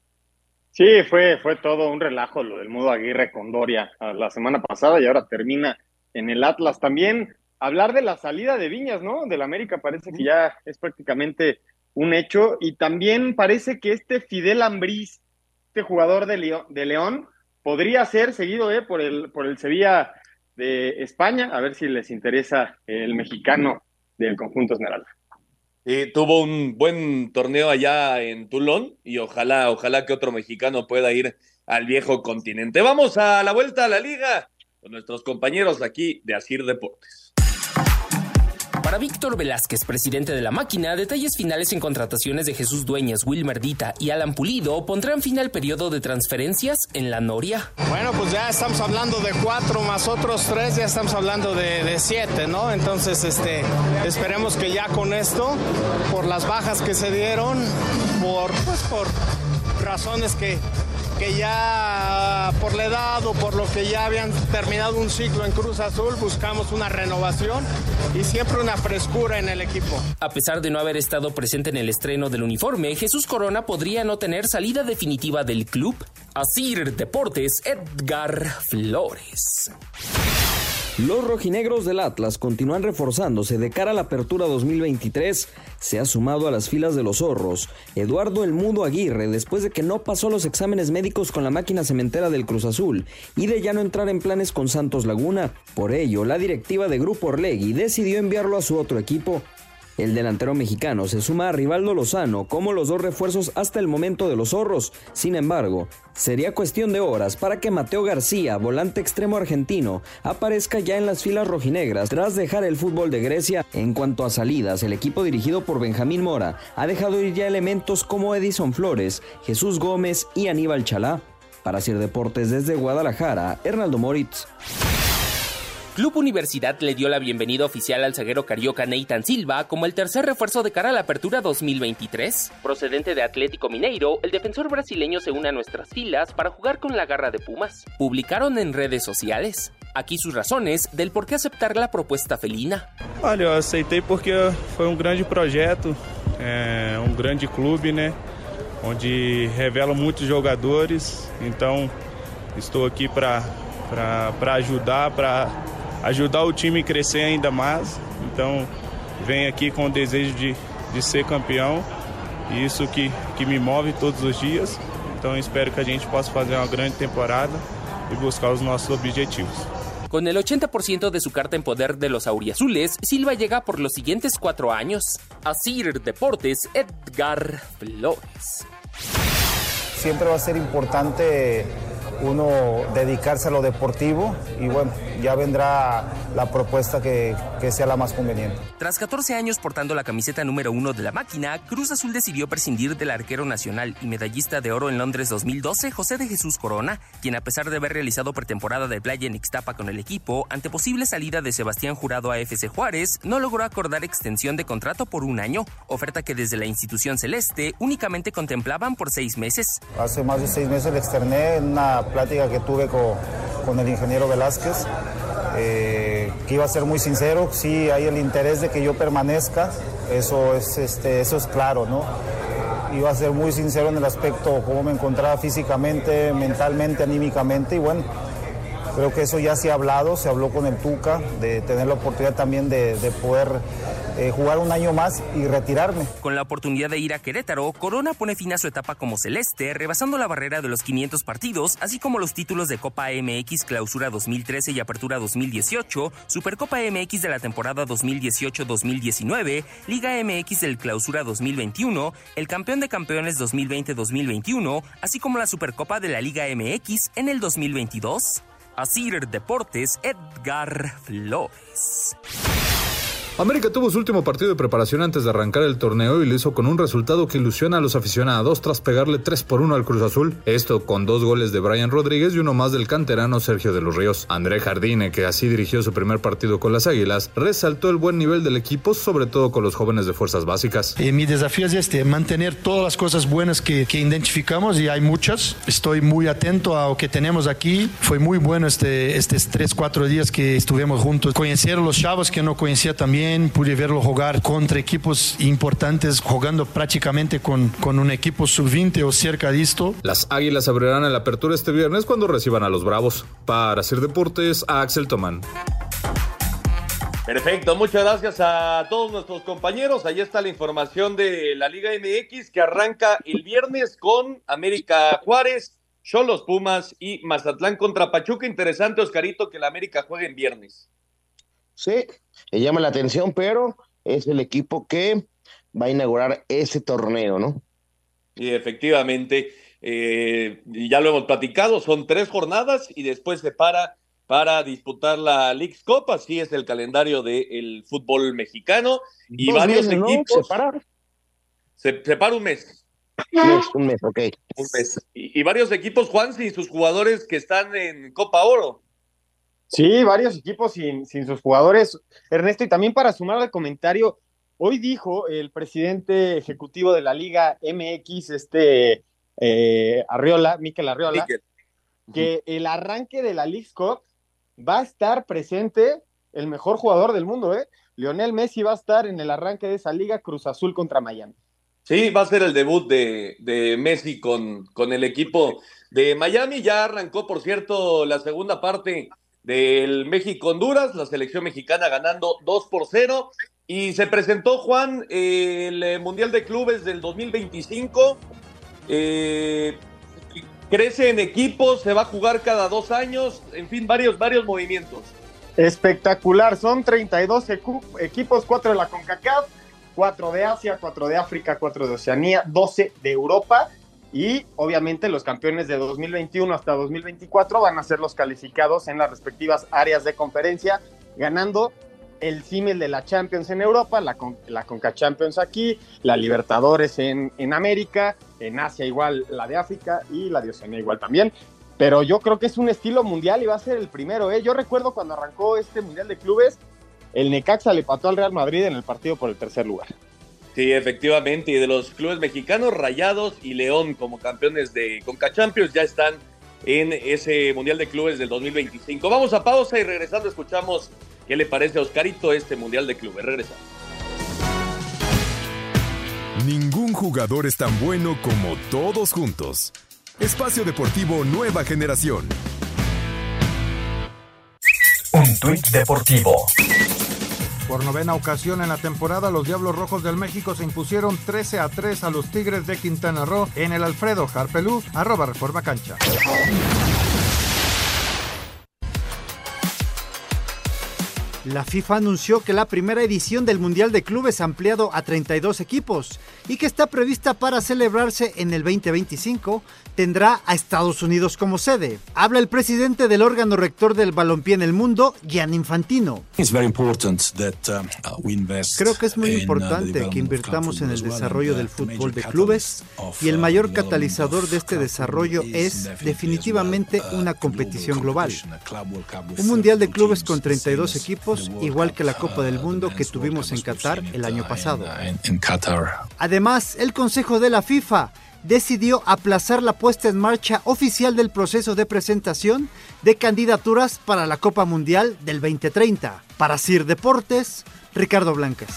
Sí, fue, fue todo un relajo lo del Mudo Aguirre con Doria la semana pasada y ahora termina en el Atlas. También hablar de la salida de Viñas, ¿no? Del América parece que ya es prácticamente un hecho y también parece que este Fidel Ambriz, este jugador de León, de León podría ser seguido eh, por, el, por el Sevilla de España, a ver si les interesa el mexicano del conjunto Esmeralda. Eh, tuvo un buen torneo allá en Tulón y ojalá, ojalá que otro mexicano pueda ir al viejo continente. Vamos a la vuelta a la liga con nuestros compañeros aquí de Asir Deportes. Para Víctor Velázquez, presidente de la máquina, detalles finales en contrataciones de Jesús Dueñas, Wilmer Dita y Alan Pulido pondrán fin al periodo de transferencias en la Noria. Bueno, pues ya estamos hablando de cuatro más otros tres, ya estamos hablando de, de siete, ¿no? Entonces, este, esperemos que ya con esto, por las bajas que se dieron, por, pues por razones que, que ya por la edad o por lo que ya habían terminado un ciclo en Cruz Azul, buscamos una renovación y siempre una frescura en el equipo. A pesar de no haber estado presente en el estreno del uniforme, Jesús Corona podría no tener salida definitiva del club. Asir Deportes, Edgar Flores. Los rojinegros del Atlas continúan reforzándose de cara a la apertura 2023. Se ha sumado a las filas de los zorros Eduardo El Mudo Aguirre después de que no pasó los exámenes médicos con la máquina cementera del Cruz Azul y de ya no entrar en planes con Santos Laguna. Por ello, la directiva de Grupo Orlegui decidió enviarlo a su otro equipo. El delantero mexicano se suma a Rivaldo Lozano como los dos refuerzos hasta el momento de los zorros. Sin embargo, sería cuestión de horas para que Mateo García, volante extremo argentino, aparezca ya en las filas rojinegras tras dejar el fútbol de Grecia. En cuanto a salidas, el equipo dirigido por Benjamín Mora ha dejado ir ya elementos como Edison Flores, Jesús Gómez y Aníbal Chalá. Para hacer deportes desde Guadalajara, Hernaldo Moritz. Club Universidad le dio la bienvenida oficial al zaguero carioca Nathan Silva como el tercer refuerzo de cara a la apertura 2023. Procedente de Atlético Mineiro, el defensor brasileño se une a nuestras filas para jugar con la garra de Pumas. Publicaron en redes sociales. Aquí sus razones del por qué aceptar la propuesta felina. Olha, eu aceitei porque foi um grande projeto, é, um grande clube, né? Onde revela muitos jogadores. Então, estou aqui para ajudar, para ajudar o time a crescer ainda mais. Então, venho aqui com o desejo de, de ser campeão e isso que, que me move todos os dias. Então, espero que a gente possa fazer uma grande temporada e buscar os nossos objetivos. Con el 80% de su carta en poder de los auriazules, Silva llega por los siguientes cuatro años. Asir Deportes, Edgar Flores. Siempre va a ser importante uno dedicarse a lo deportivo y bueno, ya vendrá la propuesta que, que, sea la más conveniente. Tras 14 años portando la camiseta número uno de la máquina, Cruz Azul decidió prescindir del arquero nacional y medallista de oro en Londres 2012, José de Jesús Corona, quien a pesar de haber realizado pretemporada de playa en Ixtapa con el equipo, ante posible salida de Sebastián Jurado a FC Juárez, no logró acordar extensión de contrato por un año, oferta que desde la institución celeste únicamente contemplaban por seis meses. Hace más de seis meses le externé una plática que tuve con, con el ingeniero Velázquez, eh, que iba a ser muy sincero, sí hay el interés de que yo permanezca, eso es, este, eso es claro, ¿no? Iba a ser muy sincero en el aspecto cómo me encontraba físicamente, mentalmente, anímicamente y bueno, creo que eso ya se ha hablado, se habló con el Tuca, de tener la oportunidad también de, de poder eh, jugar un año más y retirarme. Con la oportunidad de ir a Querétaro, Corona pone fin a su etapa como celeste, rebasando la barrera de los 500 partidos, así como los títulos de Copa MX Clausura 2013 y Apertura 2018, Supercopa MX de la temporada 2018-2019, Liga MX del Clausura 2021, el Campeón de Campeones 2020-2021, así como la Supercopa de la Liga MX en el 2022. Asir Deportes, Edgar Flores. América tuvo su último partido de preparación antes de arrancar el torneo y lo hizo con un resultado que ilusiona a los aficionados tras pegarle 3 por 1 al Cruz Azul. Esto con dos goles de Brian Rodríguez y uno más del canterano Sergio de los Ríos. André Jardine, que así dirigió su primer partido con las Águilas, resaltó el buen nivel del equipo, sobre todo con los jóvenes de fuerzas básicas. Eh, mi desafío es este, mantener todas las cosas buenas que, identificamos y hay muchas. Estoy muy atento a lo que tenemos aquí. Fue muy bueno este, estos 3, 4 días que estuvimos juntos. Conocer a los chavos que no conocía también pude verlo jugar contra equipos importantes, jugando prácticamente con, con un equipo sub-20 o cerca de esto. Las Águilas abrirán la apertura este viernes cuando reciban a los Bravos. Para hacer deportes, a Axel Tomán. Perfecto, muchas gracias a todos nuestros compañeros. Ahí está la información de la Liga MX que arranca el viernes con América Juárez, Cholos Pumas y Mazatlán contra Pachuca. Interesante, Oscarito, que la América juegue en viernes. Sí, le llama la atención, pero es el equipo que va a inaugurar ese torneo, ¿no? Y efectivamente, eh, ya lo hemos platicado, son tres jornadas y después se para para disputar la League's Cup, así es el calendario del fútbol mexicano y Dos varios equipos. ¿Se para? Se, se para un mes. Un mes, un mes, ok. Un mes. Y, y varios equipos, Juan, y sus jugadores que están en Copa Oro. Sí, varios equipos sin, sin sus jugadores. Ernesto, y también para sumar al comentario, hoy dijo el presidente ejecutivo de la Liga MX, este eh, Arriola, Miquel Arriola, Miquel. que el arranque de la League's Cup va a estar presente el mejor jugador del mundo, ¿eh? Lionel Messi va a estar en el arranque de esa liga Cruz Azul contra Miami. Sí, va a ser el debut de, de Messi con, con el equipo de Miami. Ya arrancó, por cierto, la segunda parte del México-Honduras, la selección mexicana ganando 2 por 0. Y se presentó, Juan, el eh, Mundial de Clubes del 2025. Eh, crece en equipos, se va a jugar cada dos años, en fin, varios, varios movimientos. Espectacular, son 32 equipos, 4 de la CONCACAF, 4 de Asia, 4 de África, 4 de Oceanía, 12 de Europa y obviamente los campeones de 2021 hasta 2024 van a ser los calificados en las respectivas áreas de conferencia, ganando el símil de la Champions en Europa, la, la Conca Champions aquí, la Libertadores en, en América, en Asia igual la de África y la de igual también. Pero yo creo que es un estilo mundial y va a ser el primero. ¿eh? Yo recuerdo cuando arrancó este Mundial de Clubes, el Necaxa le pató al Real Madrid en el partido por el tercer lugar. Sí, efectivamente, y de los clubes mexicanos, Rayados y León como campeones de Conca Champions ya están en ese Mundial de Clubes del 2025. Vamos a pausa y regresando escuchamos qué le parece a Oscarito este Mundial de Clubes. Regresamos. Ningún jugador es tan bueno como todos juntos. Espacio Deportivo Nueva Generación. Un tuit deportivo. Por novena ocasión en la temporada, los Diablos Rojos del México se impusieron 13 a 3 a los Tigres de Quintana Roo en el Alfredo Harpelú, arroba Reforma Cancha. La FIFA anunció que la primera edición del Mundial de Clubes ha ampliado a 32 equipos y que está prevista para celebrarse en el 2025 tendrá a Estados Unidos como sede. Habla el presidente del órgano rector del balompié en el mundo, Gian Infantino. Um, Creo que es muy uh, importante que invirtamos en el desarrollo del fútbol de clubes y el mayor uh, catalizador de este desarrollo es definitivamente uh, una competición global. Un mundial de clubes con 32 equipos, igual que la Copa del Mundo que tuvimos en Qatar el año pasado. Además, el Consejo de la FIFA decidió aplazar la puesta en marcha oficial del proceso de presentación de candidaturas para la Copa Mundial del 2030. Para CIR Deportes, Ricardo Blancas.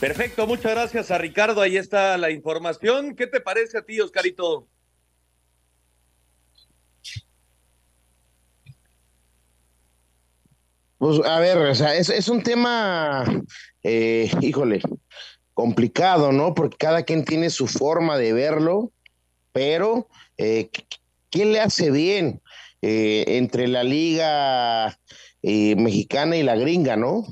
Perfecto, muchas gracias a Ricardo. Ahí está la información. ¿Qué te parece a ti, Oscarito? Pues a ver, o sea, es, es un tema, eh, híjole, complicado, ¿no? Porque cada quien tiene su forma de verlo, pero eh, ¿quién le hace bien eh, entre la liga eh, mexicana y la gringa, ¿no?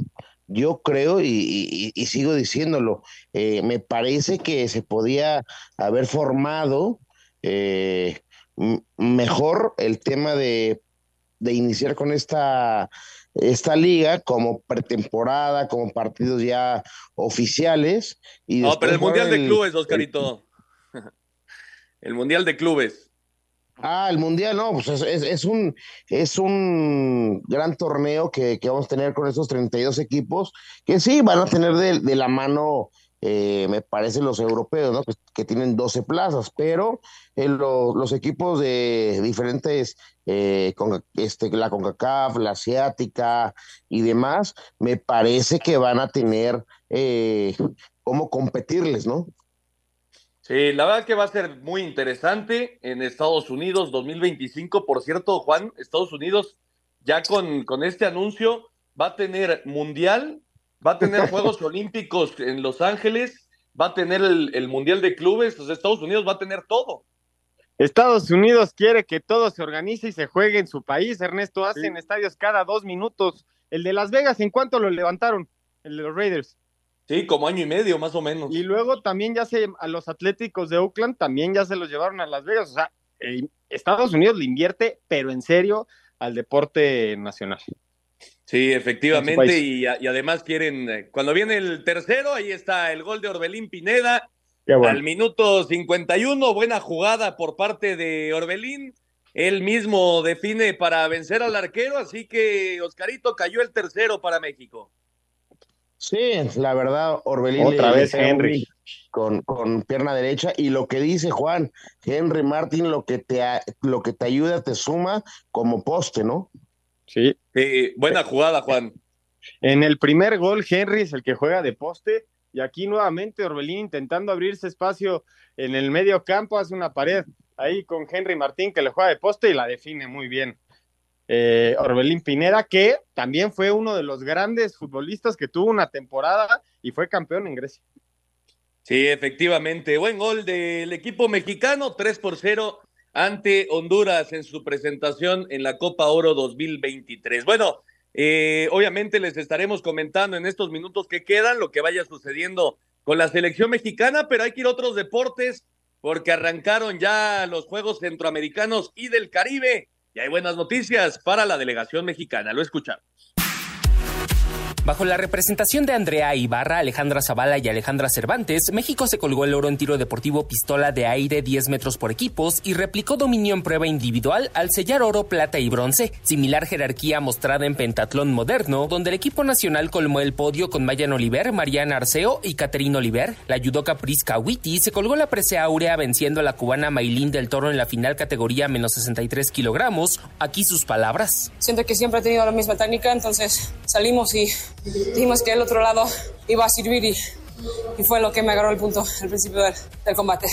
Yo creo, y, y- sigo diciéndolo, me parece que se podía haber formado mejor el tema de, de iniciar con esta, esta liga como pretemporada, como partidos ya oficiales. Y No, pero el Mundial de Clubes, Oscarito. El Mundial de Clubes. Ah, el Mundial, no, pues es, es- es un, es un gran torneo que, que vamos a tener con estos 32 equipos, que sí, van a tener de, de la mano, eh, me parece, los europeos, ¿no? Que, tienen 12 plazas, pero eh, lo- los equipos de diferentes, eh, con, este, la CONCACAF, la Asiática y demás, me parece que van a tener cómo competirles, ¿no? Sí, la verdad que va a ser muy interesante en Estados Unidos 2025. Por cierto, Juan, Estados Unidos ya con, con este anuncio va a tener Mundial, va a tener Juegos Olímpicos en Los Ángeles, va a tener el, el Mundial de Clubes, sea, Estados Unidos va a tener todo. Estados Unidos quiere que todo se organice y se juegue en su país, Ernesto. Hacen estadios cada dos minutos. El de Las Vegas, ¿en cuánto lo levantaron? El de los Raiders. Sí, como año y medio más o menos. Y luego también ya se, a los Atléticos de Oakland también ya se los llevaron a Las Vegas. O sea, eh, Estados Unidos le invierte, pero en serio, al deporte nacional. Sí, En efectivamente, y, y además quieren, eh, cuando viene el tercero, ahí está el gol de Orbelín Pineda, Qué bueno. al minuto 51, buena jugada por parte de Orbelín, él mismo define para vencer al arquero, así que Oscarito cayó el tercero para México. Sí, la verdad, Orbelín Otra vez Henry. Con, con pierna derecha. Y lo que dice Juan, Henry Martin, lo que te, lo que te ayuda, te suma como poste, ¿no? Sí. Sí, buena jugada, Juan. En el primer gol, Henry es el que juega de poste. Y aquí nuevamente Orbelín intentando abrirse espacio en el medio campo, hace una pared ahí con Henry Martín, que le juega de poste y la define muy bien. Eh, Orbelín Pineda, que también fue uno de los grandes futbolistas que tuvo una temporada y fue campeón en Grecia. Sí, efectivamente. Buen gol del equipo mexicano, 3 por 0 ante Honduras en su presentación en la Copa Oro 2023. Bueno, eh, obviamente les estaremos comentando en estos minutos que quedan lo que vaya sucediendo con la selección mexicana, pero hay que ir a otros deportes porque arrancaron ya los Juegos Centroamericanos y del Caribe y hay buenas noticias para la delegación mexicana. Lo escuchamos. Bajo la representación de Andrea Ibarra, Alejandra Zavala y Alejandra Cervantes, México se colgó el oro en tiro deportivo pistola de aire 10 metros por equipos y replicó dominio en prueba individual al sellar oro, plata y bronce, similar jerarquía mostrada en pentatlón moderno, donde el equipo nacional colmó el podio con Mayan Oliver, Mariana Arceo y Caterina Oliver. La judoka Prisca Witty se colgó la presea áurea venciendo a la cubana Maylin del Toro en la final categoría menos 63 kilogramos. Aquí sus palabras. Siento que siempre he tenido la misma técnica, entonces salimos y dijimos que el otro lado iba a servir y, fue lo que me agarró el punto al principio del, del combate.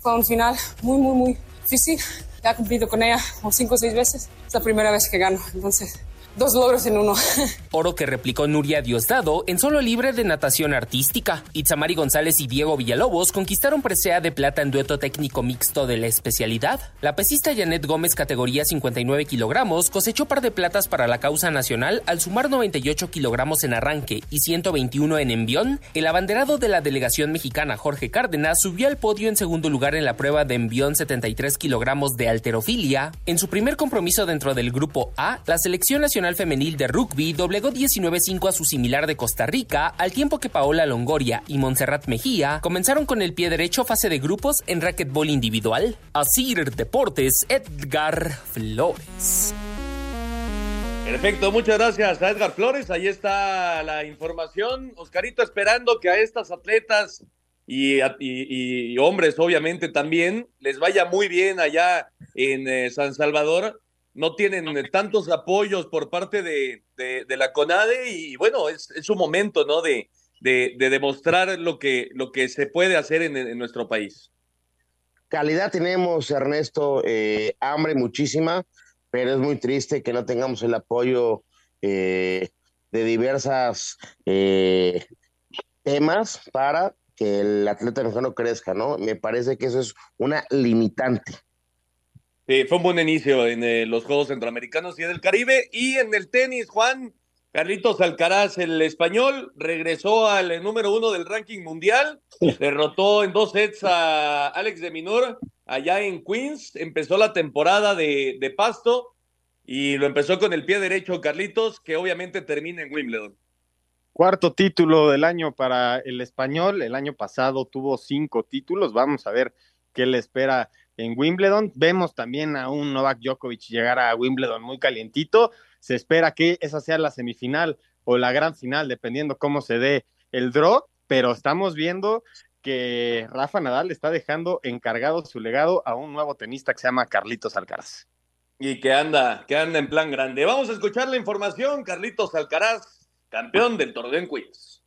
Fue un final muy, muy, muy difícil. Ya he cumplido con ella como cinco o seis veces. Es la primera vez que gano, entonces Dos logros en uno. Oro que replicó Nuria Diosdado en solo libre de natación artística. Itzamari González y Diego Villalobos conquistaron presea de plata en dueto técnico mixto de la especialidad. La pesista Janet Gómez, categoría 59 kilogramos, cosechó par de platas para la causa nacional al sumar 98 kilogramos en arranque y 121 en envión. El abanderado de la delegación mexicana, Jorge Cárdenas, subió al podio en segundo lugar en la prueba de envión 73 kilogramos de alterofilia. En su primer compromiso dentro del grupo A, la selección nacional Femenil de Rugby doblegó 19-5 a su similar de Costa Rica, al tiempo que Paola Longoria y Montserrat Mejía comenzaron con el pie derecho fase de grupos en racquetball individual. Asir Deportes, Edgar Flores. Perfecto, muchas gracias a Edgar Flores. Ahí está la información. Oscarito esperando que a estas atletas y, y, hombres, obviamente, también les vaya muy bien allá en eh, San Salvador no tienen tantos apoyos por parte de, de, la CONADE y bueno, es, es un momento, ¿no? De, de, demostrar lo que, lo que se puede hacer en, nuestro país. Calidad tenemos, Ernesto, eh, hambre muchísima, pero es muy triste que no tengamos el apoyo eh, de diversas eh, temas para que el atleta mexicano crezca, ¿no? Me parece que eso es una limitante. Fue un buen inicio en eh, los Juegos Centroamericanos y del Caribe. Y en el tenis, Juan, Carlitos Alcaraz, el español, regresó al eh, número uno del ranking mundial. Derrotó en dos sets a Alex de Minor allá en Queens. Empezó la temporada de, de Pasto y lo empezó con el pie derecho Carlitos, que obviamente termina en Wimbledon. Cuarto título del año para el español. El año pasado tuvo cinco títulos. Vamos a ver qué le espera en Wimbledon. Vemos también a un Novak Djokovic llegar a Wimbledon muy calientito. Se espera que esa sea la semifinal o la gran final, dependiendo cómo se dé el draw, pero estamos viendo que Rafa Nadal está dejando encargado su legado a un nuevo tenista que se llama Carlitos Alcaraz. Y que anda, que anda en plan grande. Vamos a escuchar la información, Carlitos Alcaraz, campeón del torneo en Queens.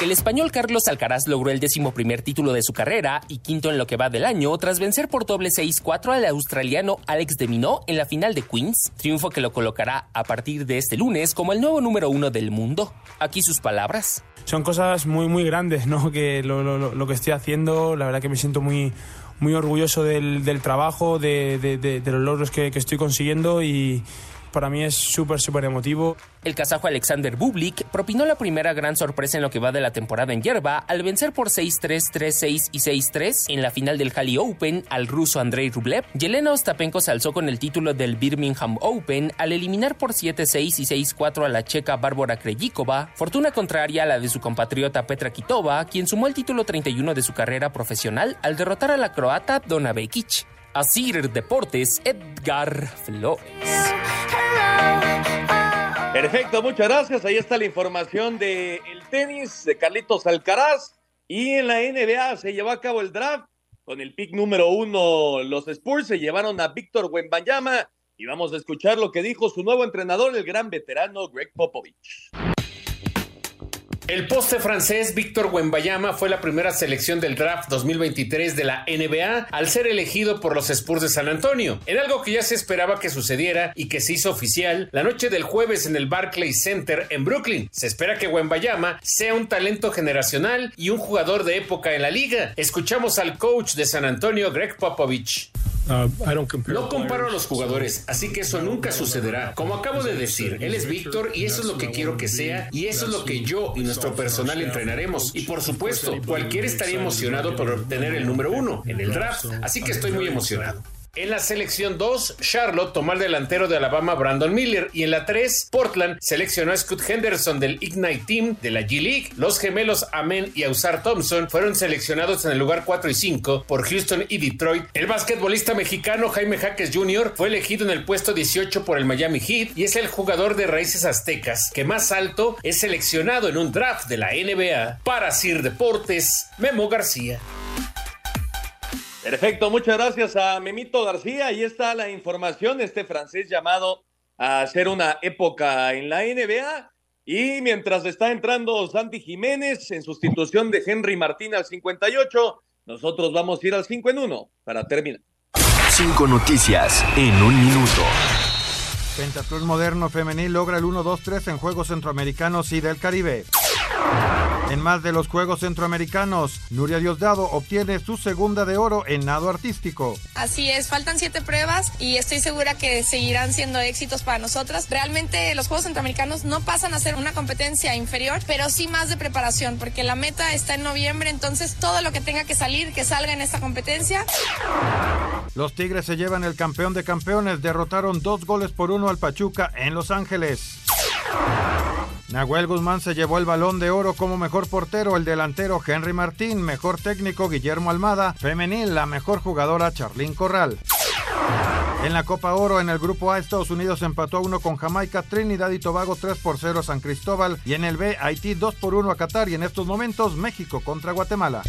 El español Carlos Alcaraz logró el décimo primer título de su carrera y quinto en lo que va del año tras vencer por doble 6-4 al australiano Alex de Minot en la final de Queens, triunfo que lo colocará a partir de este lunes como el nuevo número uno del mundo. Aquí sus palabras. Son cosas muy, muy grandes, ¿no? Que lo, que estoy haciendo, la verdad que me siento muy, muy orgulloso del, trabajo, de, los logros que estoy consiguiendo y para mí es súper, súper emotivo. El kazajo Alexander Bublik propinó la primera gran sorpresa en lo que va de la temporada en hierba al vencer por 6-3, 3-6 y 6-3 en la final del Halley Open al ruso Andrei Rublev. Yelena Ostapenko se alzó con el título del Birmingham Open al eliminar por 7-6 y 6-4 a la checa Bárbara Krejcikova, fortuna contraria a la de su compatriota Petra Kitova, quien sumó el título 31 de su carrera profesional al derrotar a la croata Dona Vekic. Asir Deportes, Edgar Flores. Perfecto, muchas gracias. Ahí está la información del el tenis de Carlitos Alcaraz. Y en la NBA se llevó a cabo el draft. Con el pick número uno, los Spurs se llevaron a Víctor Wembanyama. Y vamos a escuchar lo que dijo su nuevo entrenador, el gran veterano Greg Popovich. El poste francés Víctor Wembayama fue la primera selección del draft 2023 de la NBA al ser elegido por los Spurs de San Antonio, en algo que ya se esperaba que sucediera y que se hizo oficial la noche del jueves en el Barclays Center en Brooklyn. Se espera que Wembayama sea un talento generacional y un jugador de época en la liga. Escuchamos al coach de San Antonio, Greg Popovich. Uh, no comparo a los jugadores, así que eso nunca sucederá. Como acabo de decir, él es Víctor y eso es lo que quiero que sea y eso es lo que yo y nuestro personal entrenaremos. Y por supuesto, cualquiera estaría emocionado por obtener el número uno en el draft, así que estoy muy emocionado. En la selección 2, Charlotte tomó al delantero de Alabama Brandon Miller y en la 3, Portland seleccionó a Scott Henderson del Ignite Team de la G League. Los gemelos Amen y Ausar Thompson fueron seleccionados en el lugar 4 y 5 por Houston y Detroit. El basquetbolista mexicano Jaime Jaques Jr. fue elegido en el puesto 18 por el Miami Heat y es el jugador de raíces aztecas que más alto es seleccionado en un draft de la NBA. Para Sir Deportes, Memo García. Perfecto, muchas gracias a Memito García. Ahí está la información, este francés llamado a hacer una época en la NBA. Y mientras está entrando Santi Jiménez en sustitución de Henry Martín al 58, nosotros vamos a ir al 5 en 1 para terminar. Cinco noticias en un minuto. Pentatlón moderno femenil logra el 1-2-3 en Juegos Centroamericanos y del Caribe. En más de los Juegos Centroamericanos, Nuria Diosdado obtiene su segunda de oro en nado artístico. Así es, faltan siete pruebas y estoy segura que seguirán siendo éxitos para nosotras. Realmente los Juegos Centroamericanos no pasan a ser una competencia inferior, pero sí más de preparación, porque la meta está en noviembre, entonces todo lo que tenga que salir, que salga en esta competencia. Los Tigres se llevan el campeón de campeones, derrotaron dos goles por uno al Pachuca en Los Ángeles. Nahuel Guzmán se llevó el balón de oro como mejor portero, el delantero Henry Martín, mejor técnico Guillermo Almada, femenil la mejor jugadora Charlín Corral. En la Copa Oro, en el Grupo A, Estados Unidos empató a uno con Jamaica, Trinidad y Tobago 3 por 0 a San Cristóbal y en el B, Haití 2 por 1 a Qatar y en estos momentos México contra Guatemala.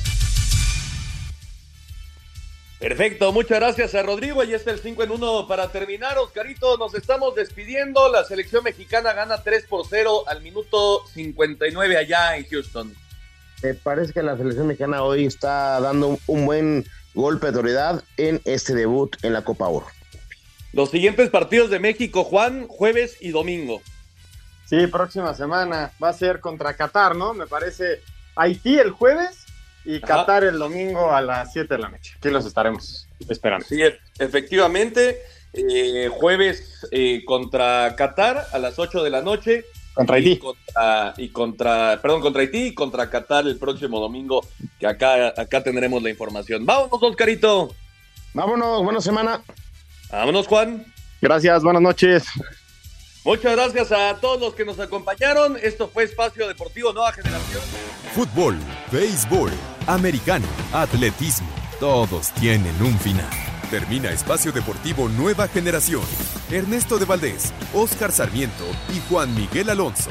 Perfecto, muchas gracias a Rodrigo. Ahí está el 5 en 1 para terminar. Oscarito, nos estamos despidiendo. La selección mexicana gana 3 por 0 al minuto 59 allá en Houston. Me parece que la selección mexicana hoy está dando un buen golpe de autoridad en este debut en la Copa Oro. Los siguientes partidos de México, Juan, jueves y domingo. Sí, próxima semana va a ser contra Qatar, ¿no? Me parece Haití el jueves y Qatar el domingo a las 7 de la noche. Aquí los estaremos esperando. Sí, efectivamente. Eh, jueves eh, contra Qatar a las 8 de la noche. Contra Haití. Y contra, perdón, contra Haití y contra Qatar el próximo domingo, que acá, acá tendremos la información. Vámonos, Oscarito. Vámonos, buena semana. Vámonos, Juan. Gracias, buenas noches. Muchas gracias a todos los que nos acompañaron. Esto fue Espacio Deportivo Nueva Generación. Fútbol, béisbol, americano, atletismo, todos tienen un final. Termina Espacio Deportivo Nueva Generación. Ernesto de Valdés, Oscar Sarmiento y Juan Miguel Alonso.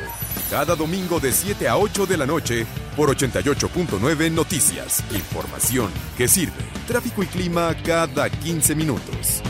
Cada domingo de 7 a 8 de la noche por 88.9 Noticias. Información que sirve. Tráfico y clima cada 15 minutos.